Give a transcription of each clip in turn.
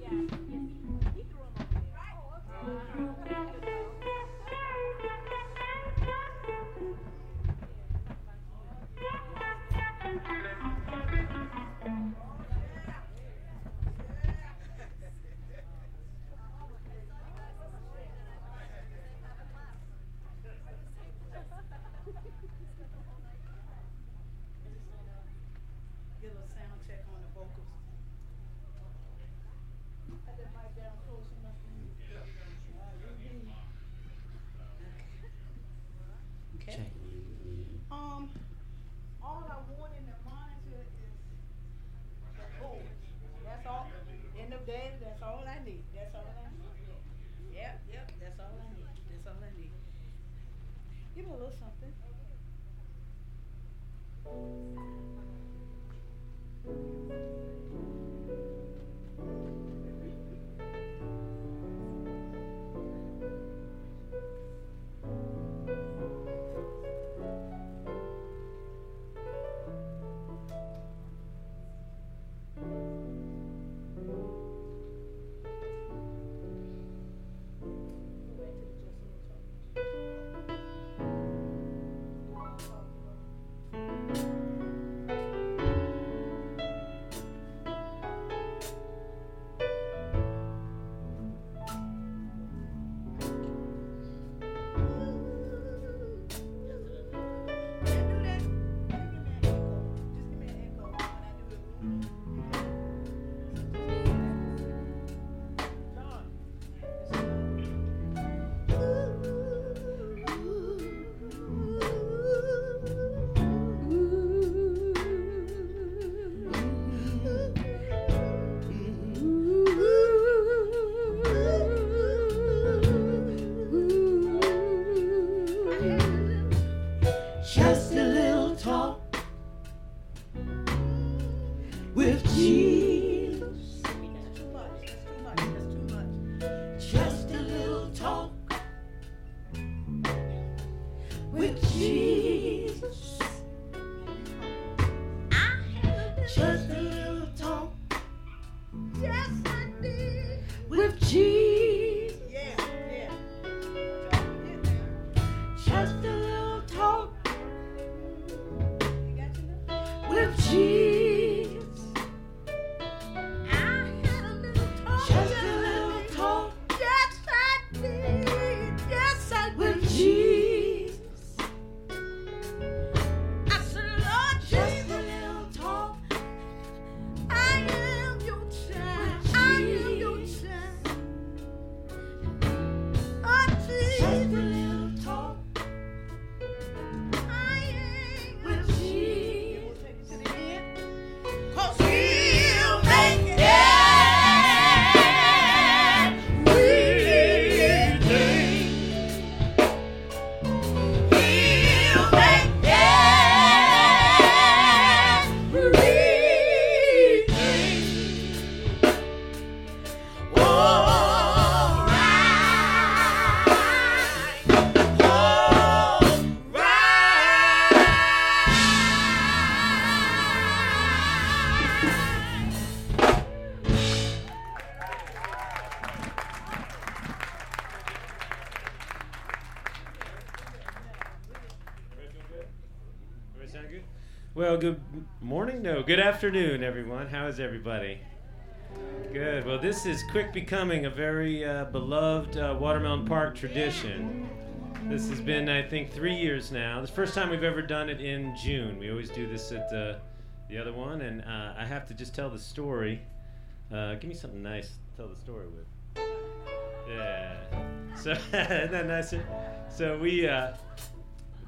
Yeah. With Jesus. No, good afternoon, everyone. How is everybody? Good. Well, this is quick becoming a very uh, beloved uh, Watermelon Park tradition. This has been, I think, three years now. The first time we've ever done it in June. We always do this at uh, the other one, and uh, I have to just tell the story. Uh, give me something nice to tell the story with. Yeah. So, isn't that nicer? So we.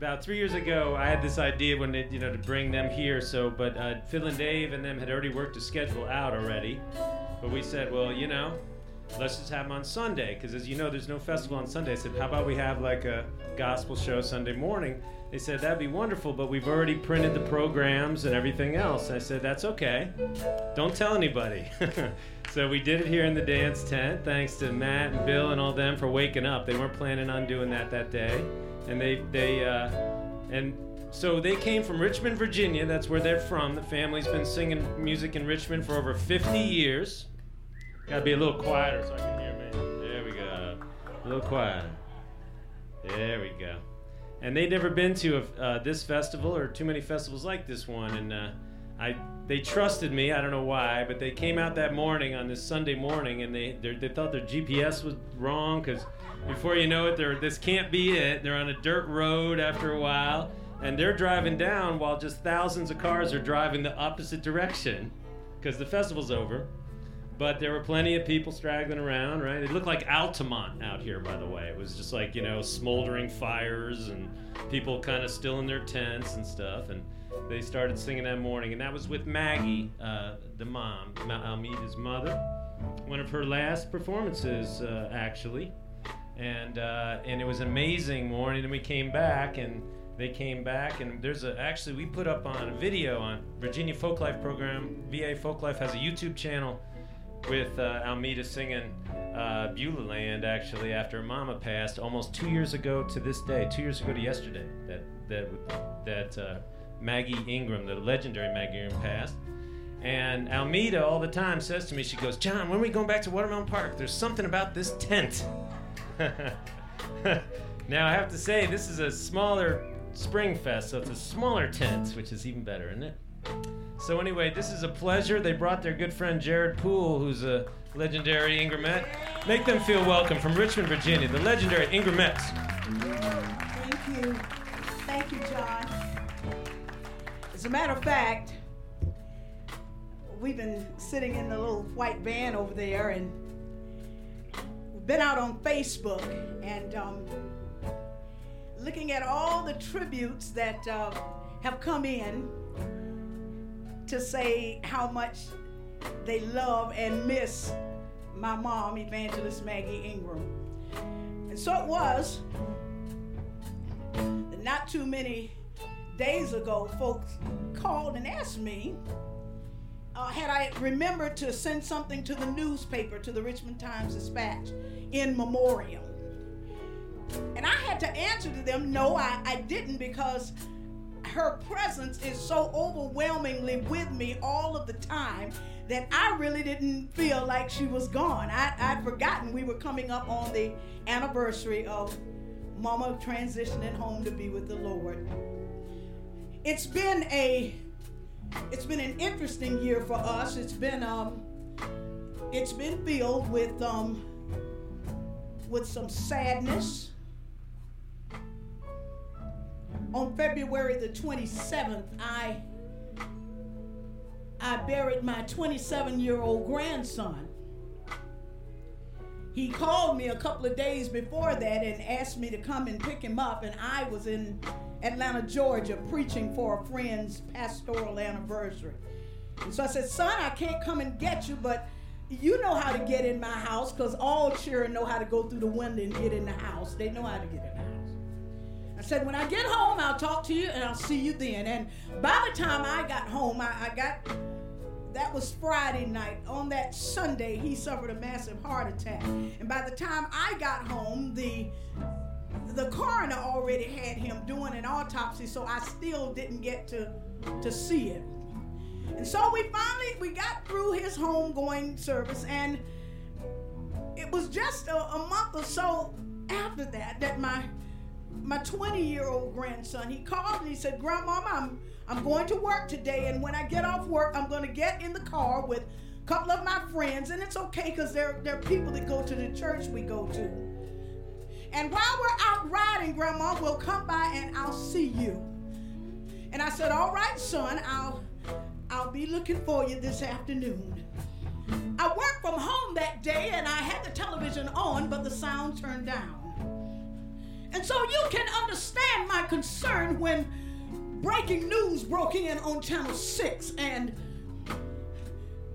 About three years ago, I had this idea when they, you know, to bring them here. So, but uh, Phil and Dave and them had already worked a schedule out already. But we said, well, you know, let's just have them on Sunday, because as you know, there's no festival on Sunday. I said, how about we have like a gospel show Sunday morning? They said that'd be wonderful, but we've already printed the programs and everything else. I said that's okay. Don't tell anybody. so we did it here in the dance tent. Thanks to Matt and Bill and all them for waking up. They weren't planning on doing that that day and they they uh, and so they came from Richmond, Virginia. That's where they're from. The family's been singing music in Richmond for over 50 years. Gotta be a little quieter so I can hear me. There we go. A little quieter. There we go. And they'd never been to a, uh, this festival or too many festivals like this one, and uh, I they trusted me. I don't know why, but they came out that morning on this Sunday morning, and they they thought their GPS was wrong because before you know it, they're this can't be it. They're on a dirt road after a while, and they're driving down while just thousands of cars are driving the opposite direction because the festival's over. but there were plenty of people straggling around, right? It looked like Altamont out here, by the way. It was just like, you know, smoldering fires and people kind of still in their tents and stuff. And they started singing that morning. And that was with Maggie, uh, the mom, Almeta's mother. One of her last performances, uh, actually. And, uh, and it was an amazing morning. And we came back and they came back and there's a actually we put up on a video on Virginia Folklife program. VA Folklife has a YouTube channel with uh, Almeta singing uh, Beulah Land actually after Mama passed almost two years ago to this day, two years ago to yesterday that that that uh, Maggie Ingram, the legendary Maggie Ingram, passed. And Almeta all the time says to me, she goes, Jon, when are we going back to Watermelon Park? There's something about this tent. now I have to say this is a smaller spring fest, so it's a smaller tent, which is even better, isn't it? So anyway, this is a pleasure. They brought their good friend Jared Pool, who's a legendary Ingramette. Make them feel welcome from Richmond, Virginia, the legendary Ingramettes. Thank you. Thank you, Jon. As a matter of fact, we've been sitting in the little white van over there and we've been out on Facebook and um, looking at all the tributes that uh, have come in to say how much they love and miss my mom, Evangelist Maggie Ingram. And so it was not too many days ago, folks called and asked me uh, had I remembered to send something to the newspaper, to the Richmond Times Dispatch in memoriam. And I had to answer to them, no, I, I didn't because her presence is so overwhelmingly with me all of the time that I really didn't feel like she was gone. I, I'd forgotten we were coming up on the anniversary of Mama transitioning home to be with the Lord. It's been a it's been an interesting year for us. It's been um it's been filled with um with some sadness on February the 27th, I I buried my 27 year old grandson. He called me a couple of days before that and asked me to come and pick him up, and I was in Atlanta, Georgia, preaching for a friend's pastoral anniversary. And so I said, Son, I can't come and get you, but you know how to get in my house because all children know how to go through the window and get in the house. They know how to get in the house. I said, when I get home, I'll talk to you and I'll see you then. And by the time I got home, I, I got, that was Friday night. On that Sunday, he suffered a massive heart attack. And by the time I got home, the the coroner already had him doing an autopsy, so I still didn't get to, to see it. And so we finally we got through his homegoing service, and it was just a, a month or so after that that my my 20 year old grandson, he called and he said, Grandma, I'm, I'm going to work today. And when I get off work, I'm going to get in the car with a couple of my friends. And it's okay because they're, they're people that go to the church we go to. And while we're out riding, Grandma, we'll come by and I'll see you. And I said, All right, son, I'll, I'll be looking for you this afternoon. I worked from home that day and I had the television on, but the sound turned down. And so you can understand my concern when breaking news broke in on Channel 6 and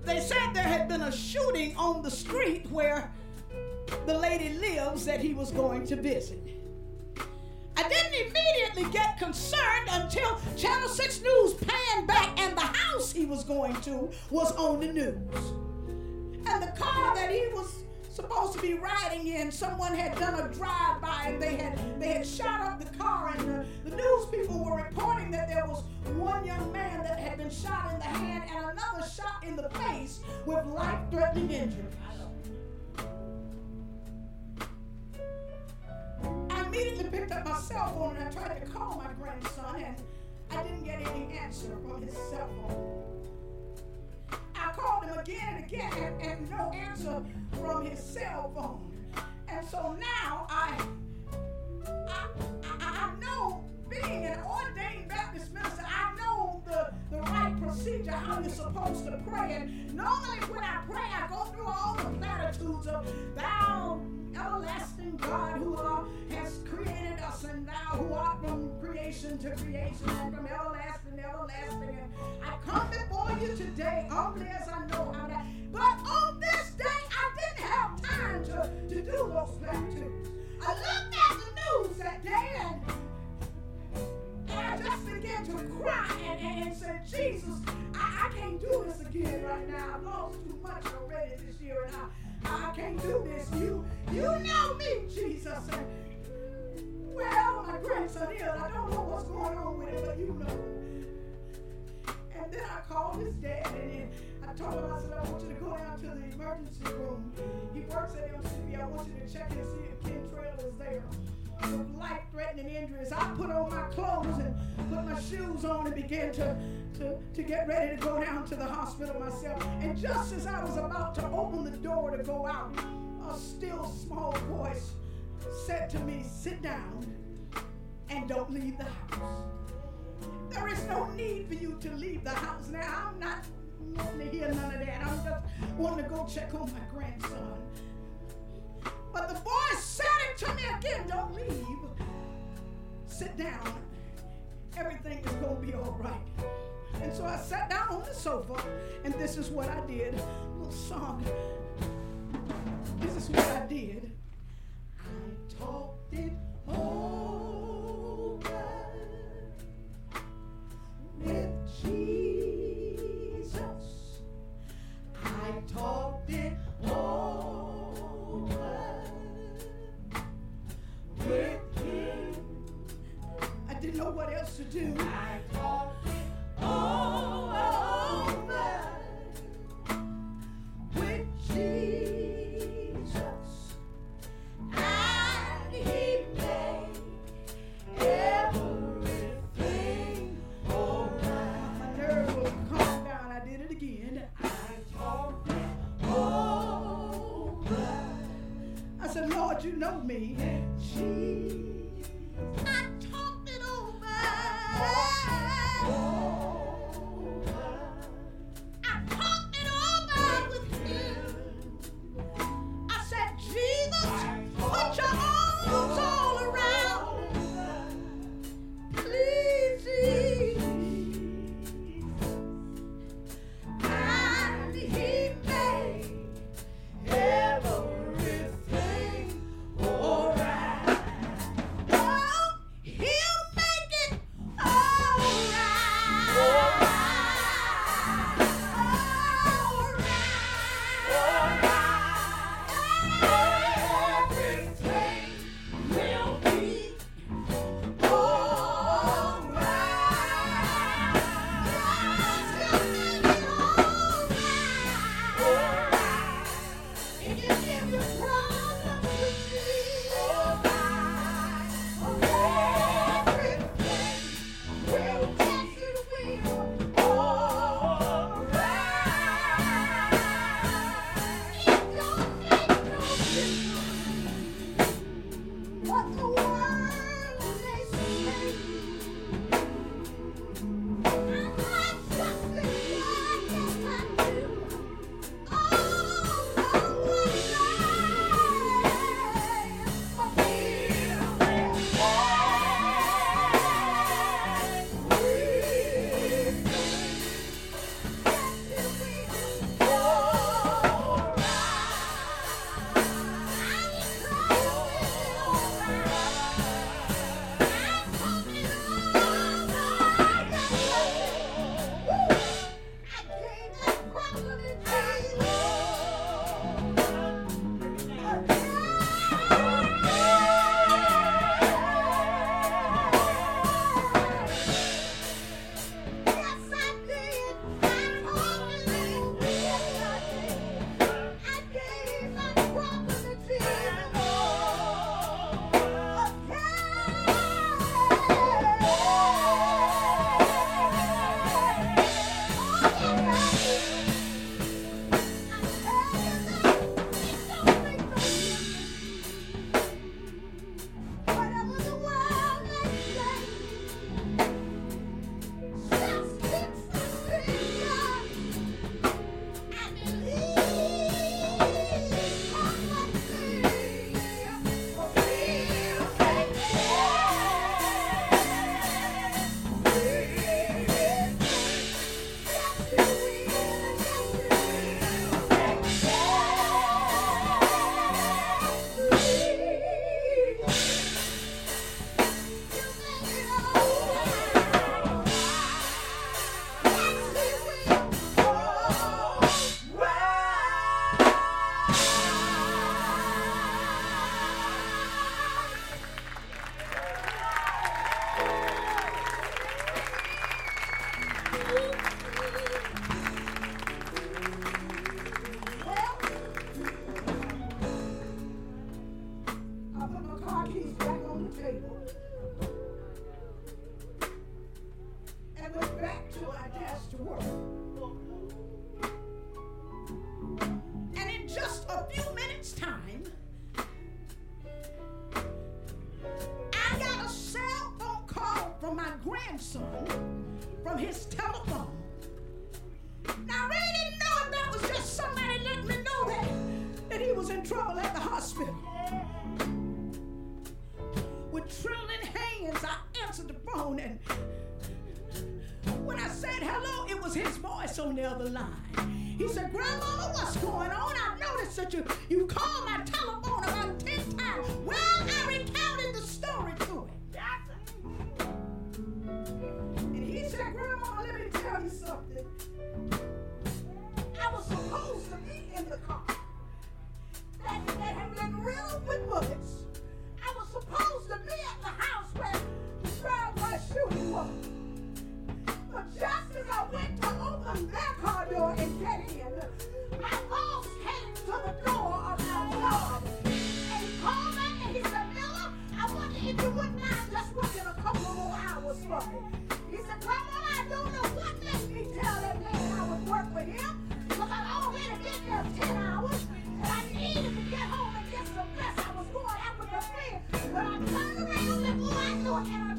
they said there had been a shooting on the street where the lady lives that he was going to visit. I didn't immediately get concerned until Channel 6 News panned back and the house he was going to was on the news. And the car that he was supposed to be riding in. Someone had done a drive-by and they had they had shot up the car and the, the news people were reporting that there was one young man that had been shot in the hand and another shot in the face with life-threatening injuries. Immediately picked up my cell phone and I tried to call my grandson and I didn't get any answer from his cell phone. I called him again and again and, and no answer from his cell phone. And so now I, I, I, I know being an ordained Baptist minister, I know the, the right procedure how you're supposed to pray. And normally when I pray, I go through all the platitudes of thou everlasting God who are, has created us and thou who art from creation to creation and from everlasting to everlasting. And I come before you today humbly as I know how to. But on this day, I didn't have time to, to do those platitudes. I looked at the news that day and and I just began to cry and, and, and said, Jesus, I, I can't do this again right now. I've lost too much already this year and I, I can't do this. You you know me, Jesus. And well, my grandson is. I don't know what's going on with him, but you know. And then I called his dad and then I told him, I said, I want you to go down to the emergency room. He works at MCV. I want you to check and see if Ken Trail is there with life-threatening injuries. I put on my clothes and put my shoes on and began to, to, to get ready to go down to the hospital myself. And just as I was about to open the door to go out, a still small voice said to me, sit down and don't leave the house. There is no need for you to leave the house now. I'm not wanting to hear none of that. I'm just wanting to go check on my grandson. But the voice said it to me again don't leave. Sit down. Everything is going to be all right. And so I sat down on the sofa, and this is what I did. A little song. This is what I did. I talked it over with Jesus. I talked it over I didn't know what else to do.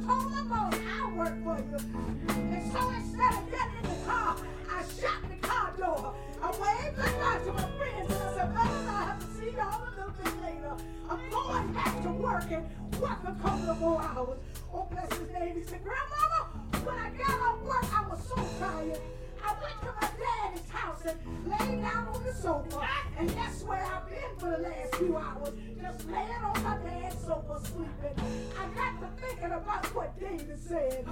Oh, told my boss, I'll work for you. And so instead of getting in the car, I shut the car door. I waved goodbye to my friends and I said, Brothers, I have to see y'all a little bit later. I'm going back to work and work a couple of more hours. Oh, bless his name. He said, Grandmama, when I got off work, I was so tired. I went to house and laid down on the sofa. And that's where I've been for the last few hours. Just laying on my dad's sofa sleeping. I got to thinking about what David said.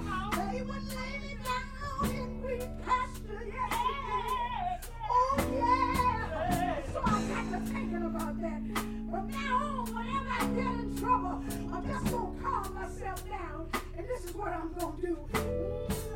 They would lay me down in green pasture. Yes, he did. Oh, yeah. So I got to thinking about that. From now oh, on, whenever I get in trouble, I'm just going to calm myself down. And this is what I'm going to do.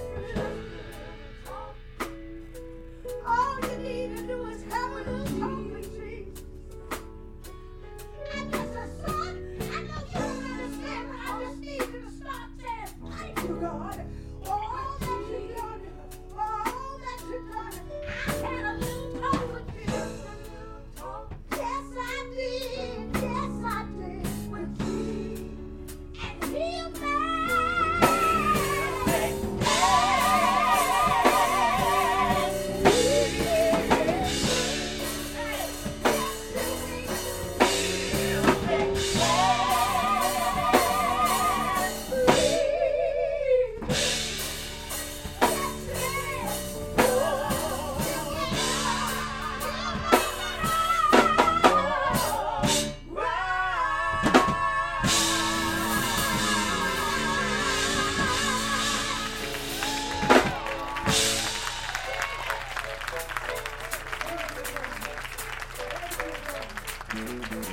Mm-hmm.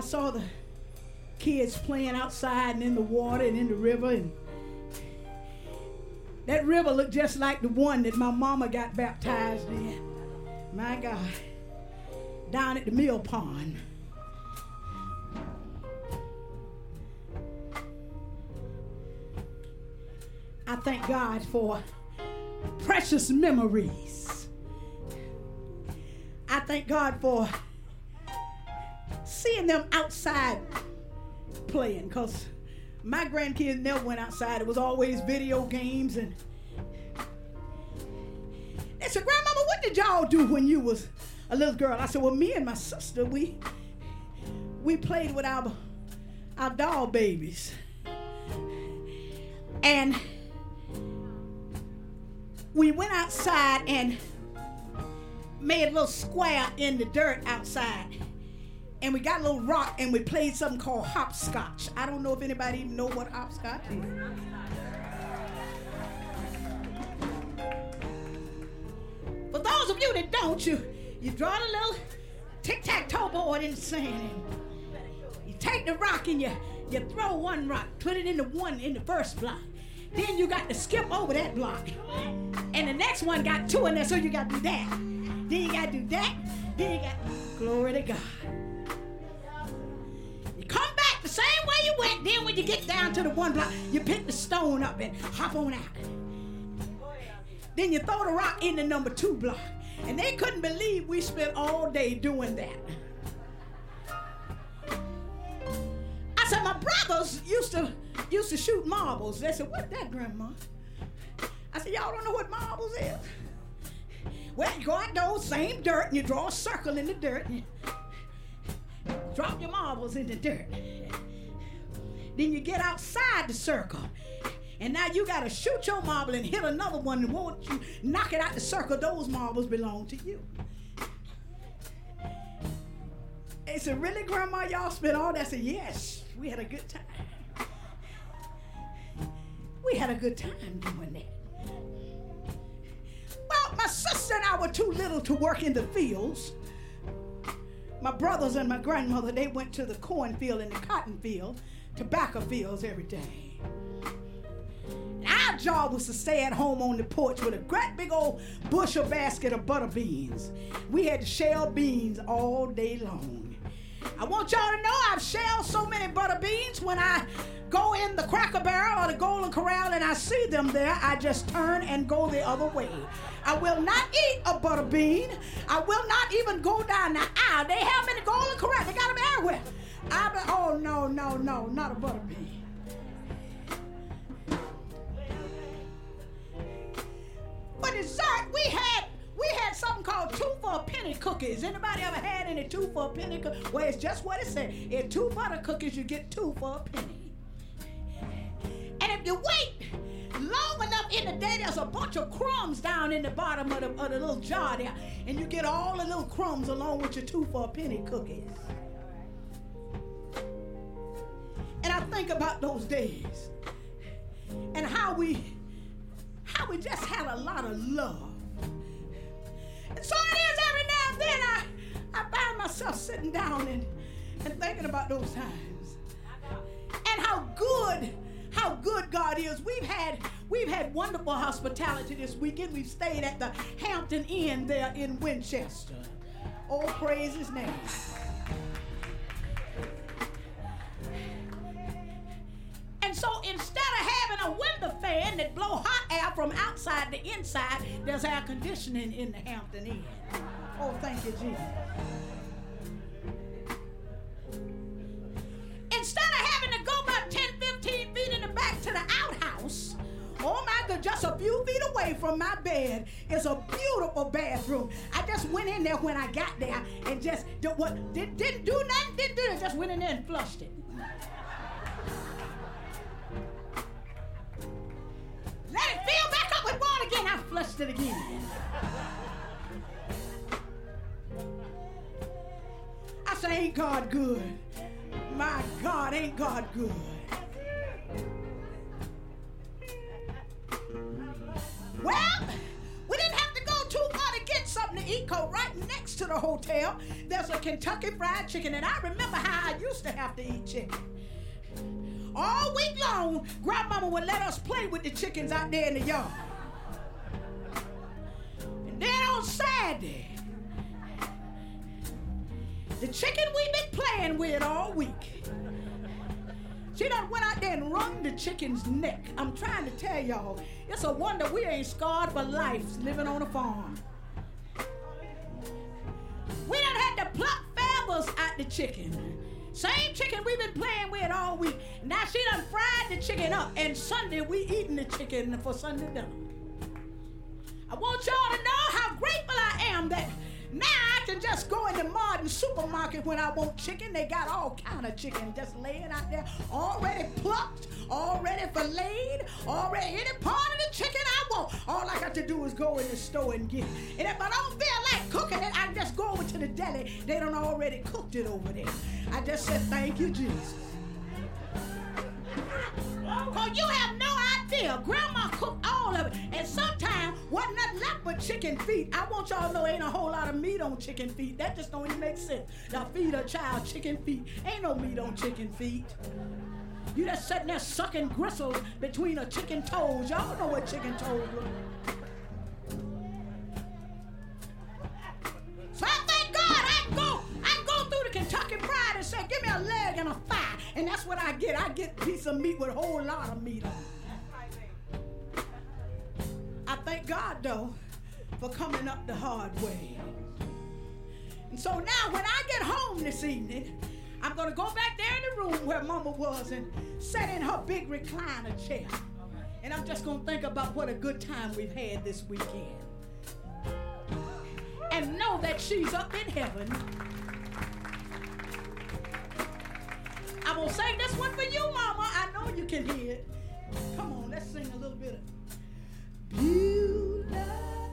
I saw the kids playing outside and in the water and in the river and that river looked just like the one that my mama got baptized in. My God. Down at the mill pond. I thank God for precious memories. I thank God for seeing them outside playing because my grandkids never went outside. It was always video games and they said, Grandmama, what did y'all do when you was a little girl? I said, Well, me and my sister, we we played with our our doll babies. And we went outside and made a little square in the dirt outside. And we got a little rock and we played something called hopscotch. I don't know if anybody even know what hopscotch is. For those of you that don't, you you draw the little tic-tac-toe board in the sand. You take the rock and you you throw one rock, put it in the one in the first block. Then you got to skip over that block. And the next one got two in there, so you got to do that. Then you got to do that. Then you got, glory to God. You went. Then when you get down to the one block, you pick the stone up and hop on out. Then you throw the rock in the number two block. And they couldn't believe we spent all day doing that. I said, my brothers used to used to shoot marbles. They said, What's that, Grandma? I said, Y'all don't know what marbles is? Well, you go out those same dirt and you draw a circle in the dirt and drop your marbles in the dirt. Then you get outside the circle. And now you gotta shoot your marble and hit another one, and won't you knock it out the circle? Those marbles belong to you. They said, Really, Grandma, y'all spent all that? I said, Yes, we had a good time. We had a good time doing that. Well, my sister and I were too little to work in the fields. My brothers and my grandmother, they went to the cornfield and the cotton field, tobacco fields every day. And our job was to stay at home on the porch with a great big old bushel basket of butter beans. We had to shell beans all day long. I want y'all to know I've shelled so many butter beans when I go in the cracker barrel or the golden corral and I see them there, I just turn and go the other way. I will not eat a butter bean. I will not even go down the aisle. They have them in the golden corral. They got them everywhere. I be, oh no, no, no, not a butter bean. For dessert, we had we had something called two for a penny cookies. Anybody ever had any two for a penny cookies? Well, it's just what it said. If two butter cookies, you get two for a penny. And if you wait long enough in the day, there's a bunch of crumbs down in the bottom of the, of the little jar there. And you get all the little crumbs along with your two for a penny cookies. And I think about those days and how we how we just had a lot of love. And so it is every now and then I, I find myself sitting down and, and thinking about those times. And how good, how good God is. We've had we've had wonderful hospitality this weekend. We've stayed at the Hampton Inn there in Winchester. Oh, praise his name. And so instead of having a window fan that blow hot air from outside to inside, there's air conditioning in the Hampton Inn. Oh, thank you, Jesus. Instead of having to go about 10, 15 feet in the back to the outhouse, oh my God, just a few feet away from my bed is a beautiful bathroom. I just went in there when I got there and just did, what, did, didn't do nothing, didn't do it, just went in there and flushed it. Let it fill back up with water again. I flushed it again. I say, ain't God good? My God, ain't God good? Well, we didn't have to go too far to get something to Eco right next to the hotel. There's a Kentucky Fried Chicken, and I remember how I used to have to eat chicken. All week long, grandmama would let us play with the chickens out there in the yard. And then on Saturday, the chicken we've been playing with all week. She done went out there and wrung the chicken's neck. I'm trying to tell y'all, it's a wonder we ain't scarred for life living on a farm. We done had to pluck feathers out the chicken. Same chicken we've been playing with all week. Now she done fried the chicken up, and Sunday we eating the chicken for Sunday dinner. I want y'all to know how grateful I am that now I can just go in the modern supermarket when I want chicken. They got all kind of chicken just laying out there, already plucked, already filleted, already any part of the chicken I want. All I got to do is go in the store and get it. And if I don't feel like cooking it, I just go over to the deli. They done already cooked it over there. I just said, thank you, Jesus. Cause you have no idea. Grandma cooked all of it. And sometimes wasn't nothing left but chicken feet. I want y'all to know ain't a whole lot of meat on chicken feet. That just don't even make sense. Now feed a child chicken feet. Ain't no meat on chicken feet. You just sitting there sucking gristles between a chicken toes. Y'all know what chicken toes look like. So I thank God I go, I Kentucky Fried and say, give me a leg and a thigh. And that's what I get. I get a piece of meat with a whole lot of meat on it. I thank God though for coming up the hard way. And so now when I get home this evening, I'm gonna go back there in the room where mama was and sit in her big recliner chair. And I'm just gonna think about what a good time we've had this weekend and know that she's up in heaven. I will sing this one for you, Mama. I know you can hear it. Come on, let's sing a little bit of Beulah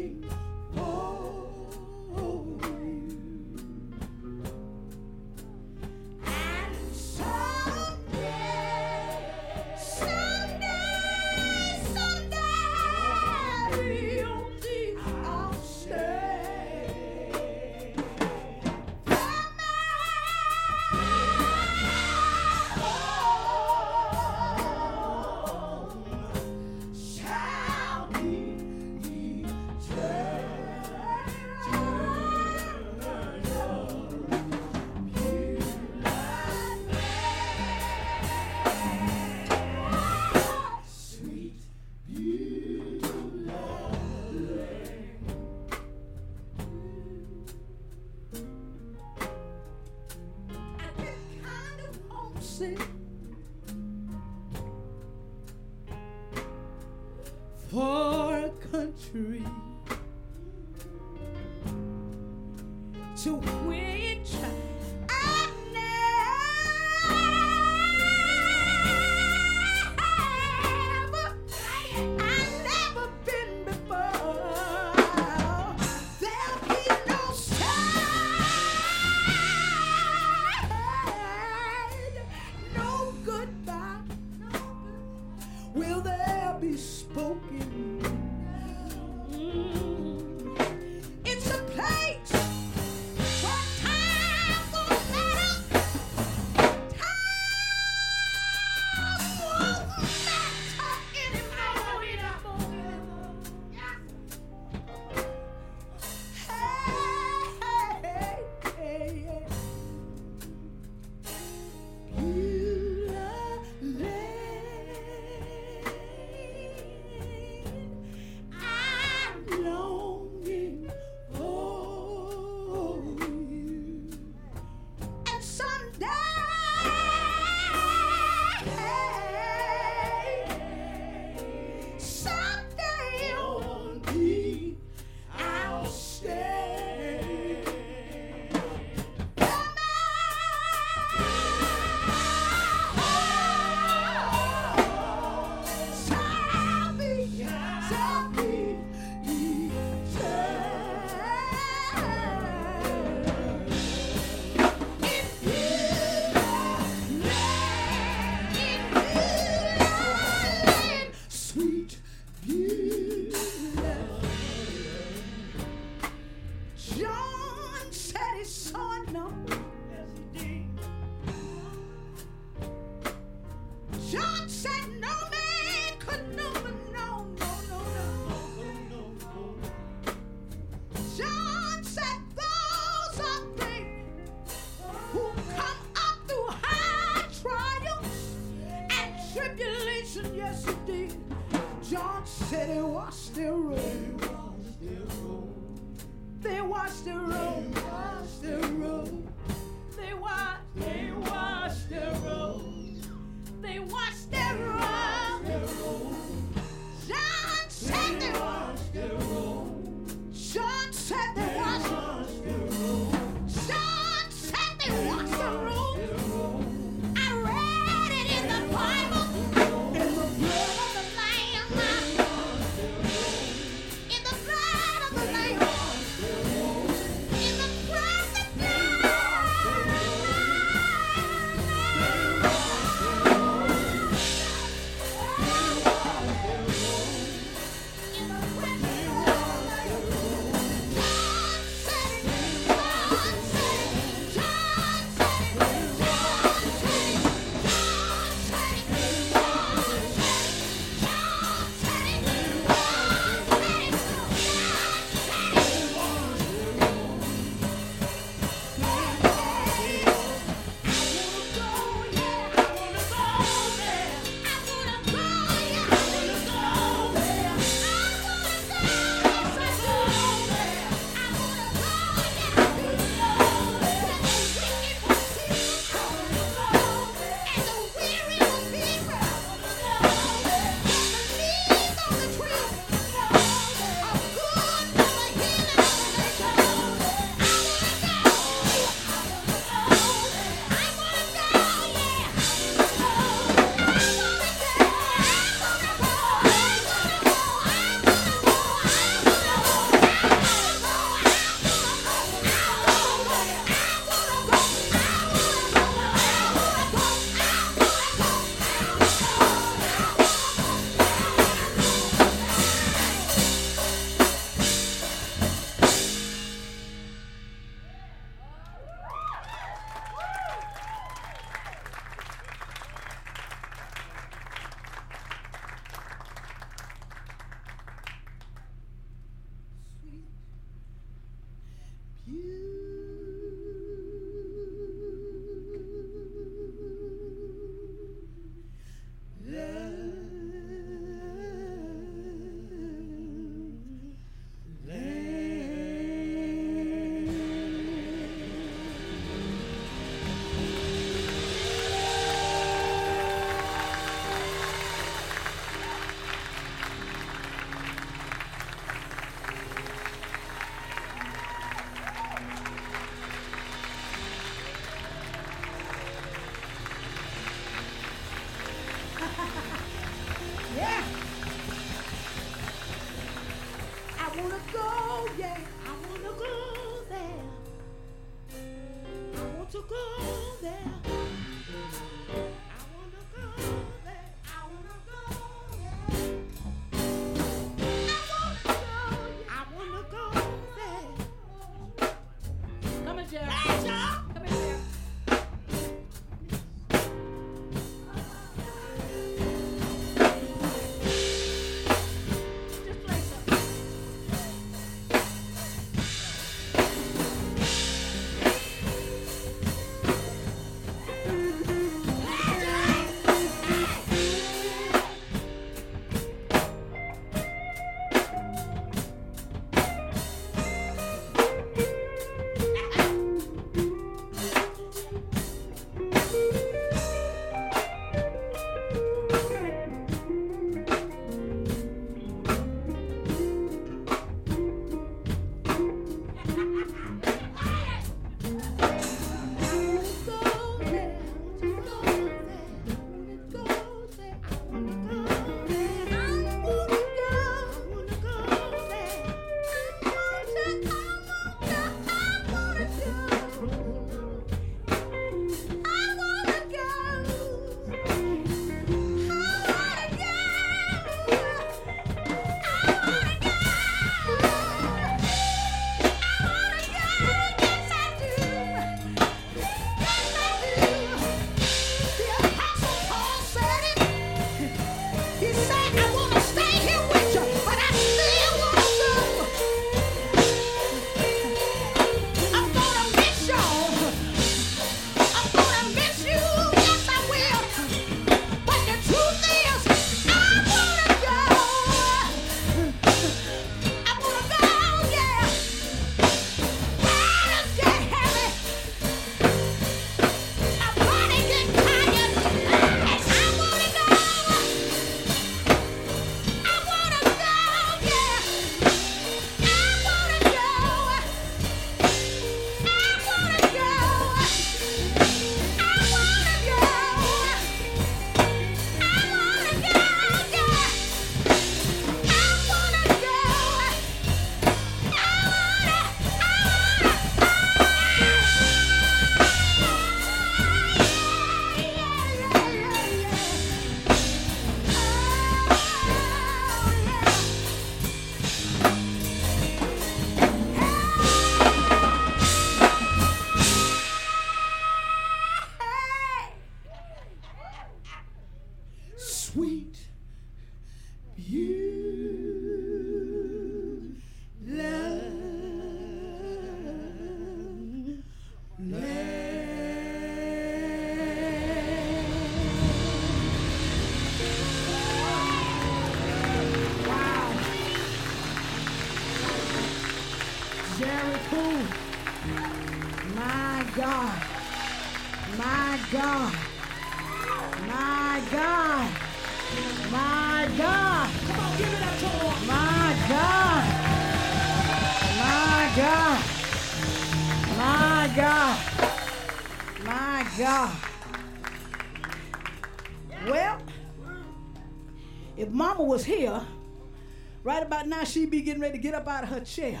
she be getting ready to get up out of her chair,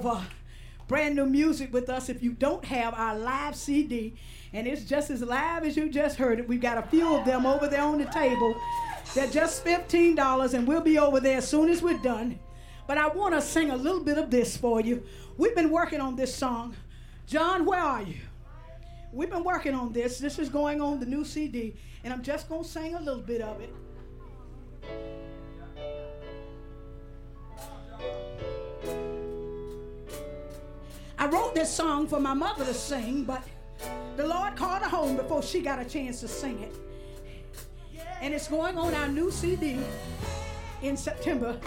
of uh, brand new music with us. If you don't have our live CD, and it's just as live as you just heard it, we've got a few of them over there on the table. They're just $15, and we'll be over there as soon as we're done. But I want to sing a little bit of this for you. We've been working on this song. Jon, where are you? We've been working on this. This is going on the new CD, and I'm just going to sing a little bit of it. I wrote this song for my mother to sing, but the Lord called her home before she got a chance to sing it. And it's going on our new CD in September.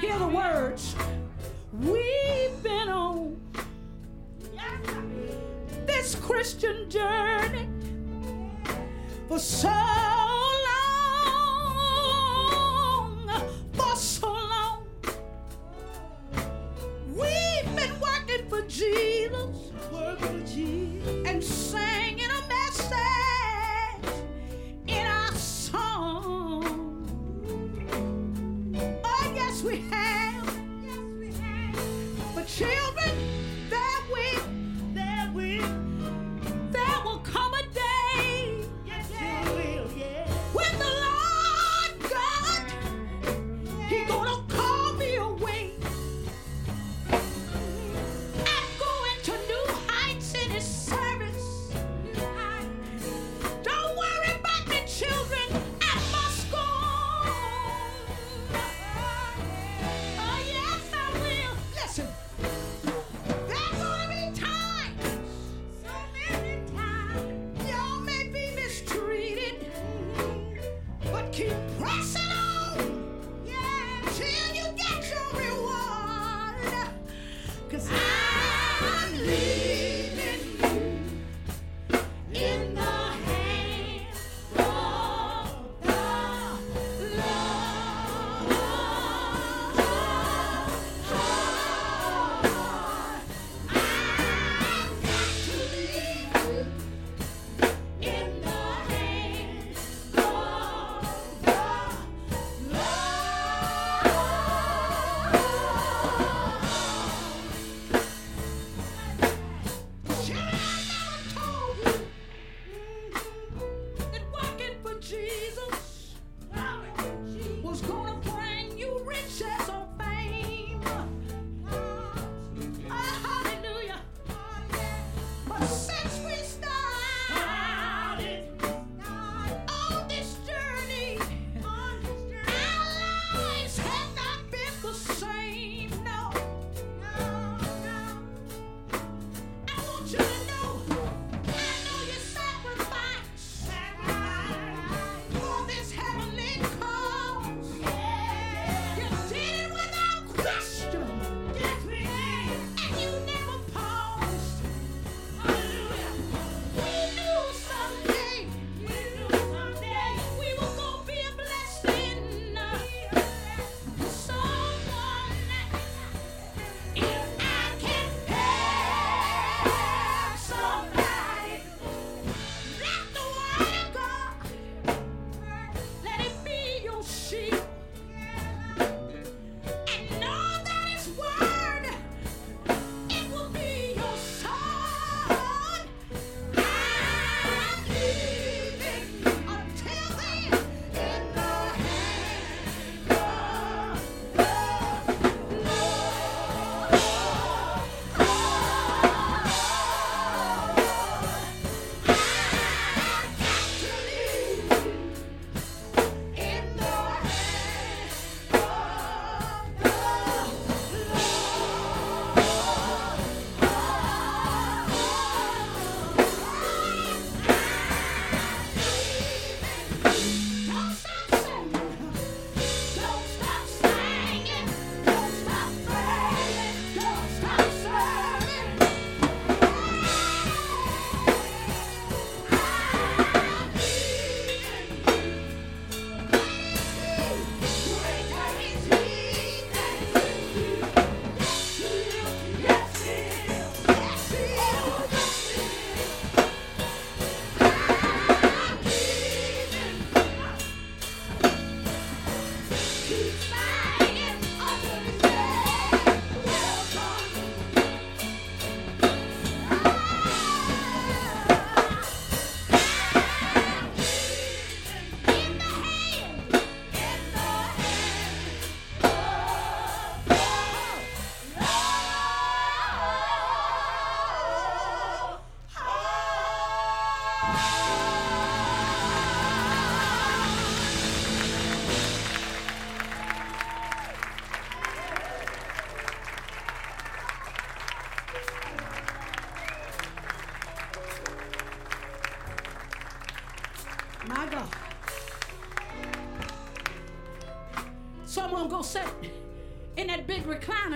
Hear the words. We've this Christian journey for so long, for so long. We've been working for Jesus, working for Jesus, and singing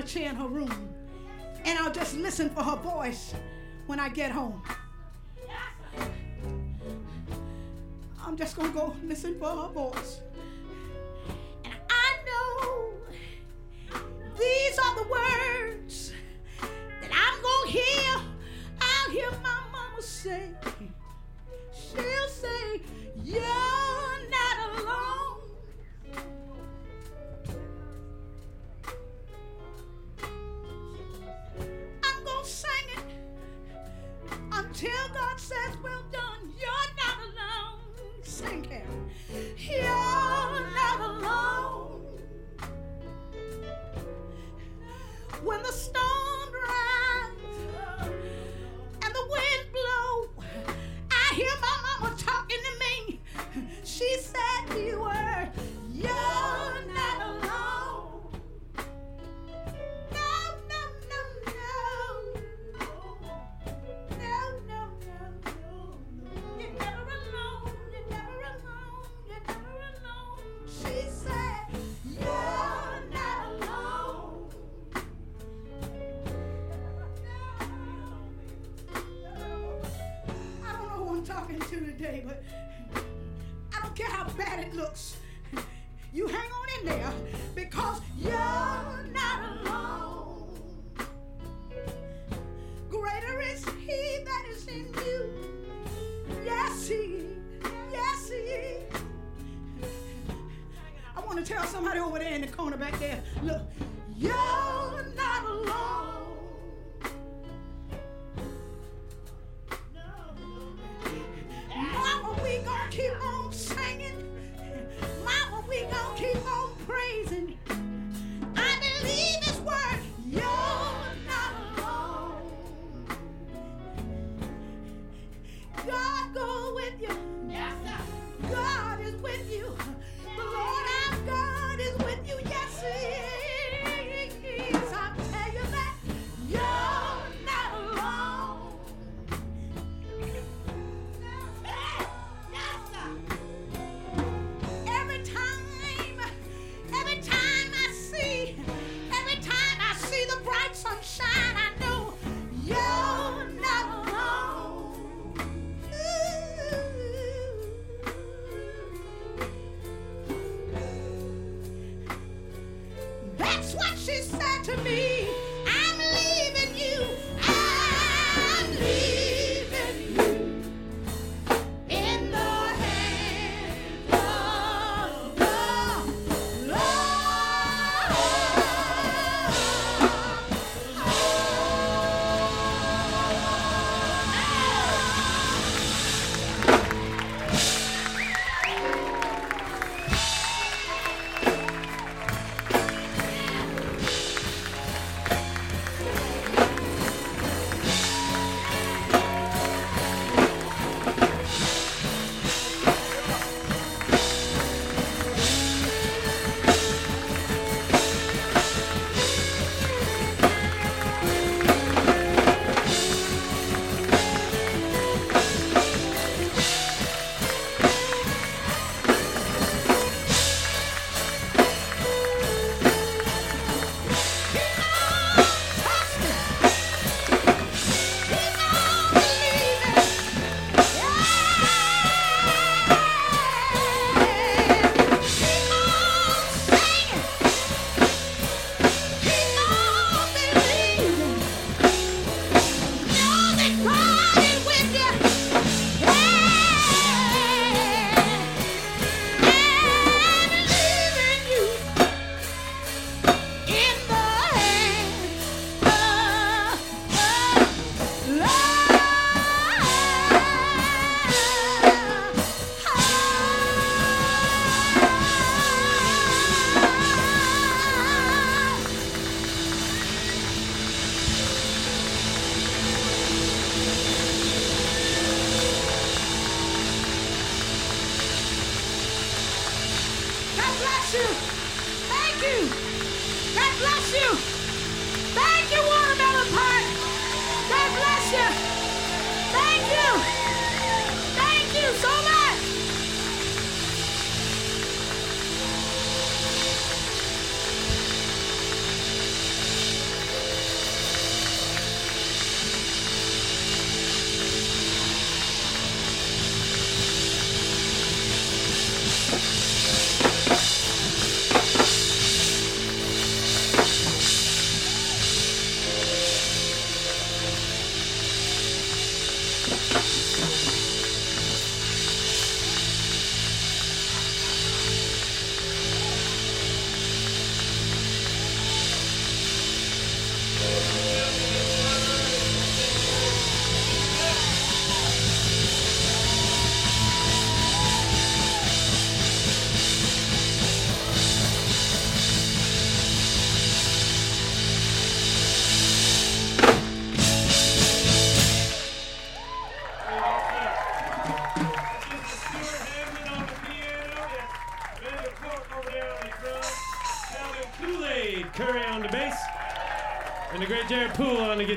a chair in her room and I'll just listen for her voice when I get home. I'm just gonna go listen for her voice. And I know these are the words that I'm gonna hear. I'll hear my mama say.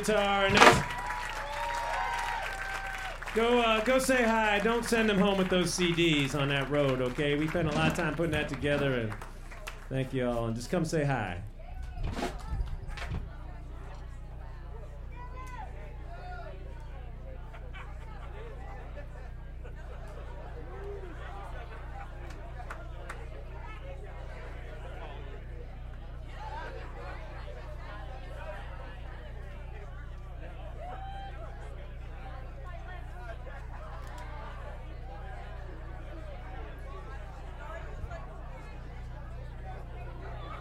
Guitar. And go, uh, go say hi. Don't send them home with those CDs on that road, okay? We spent a lot of time putting that together, and thank you all. And just come say hi.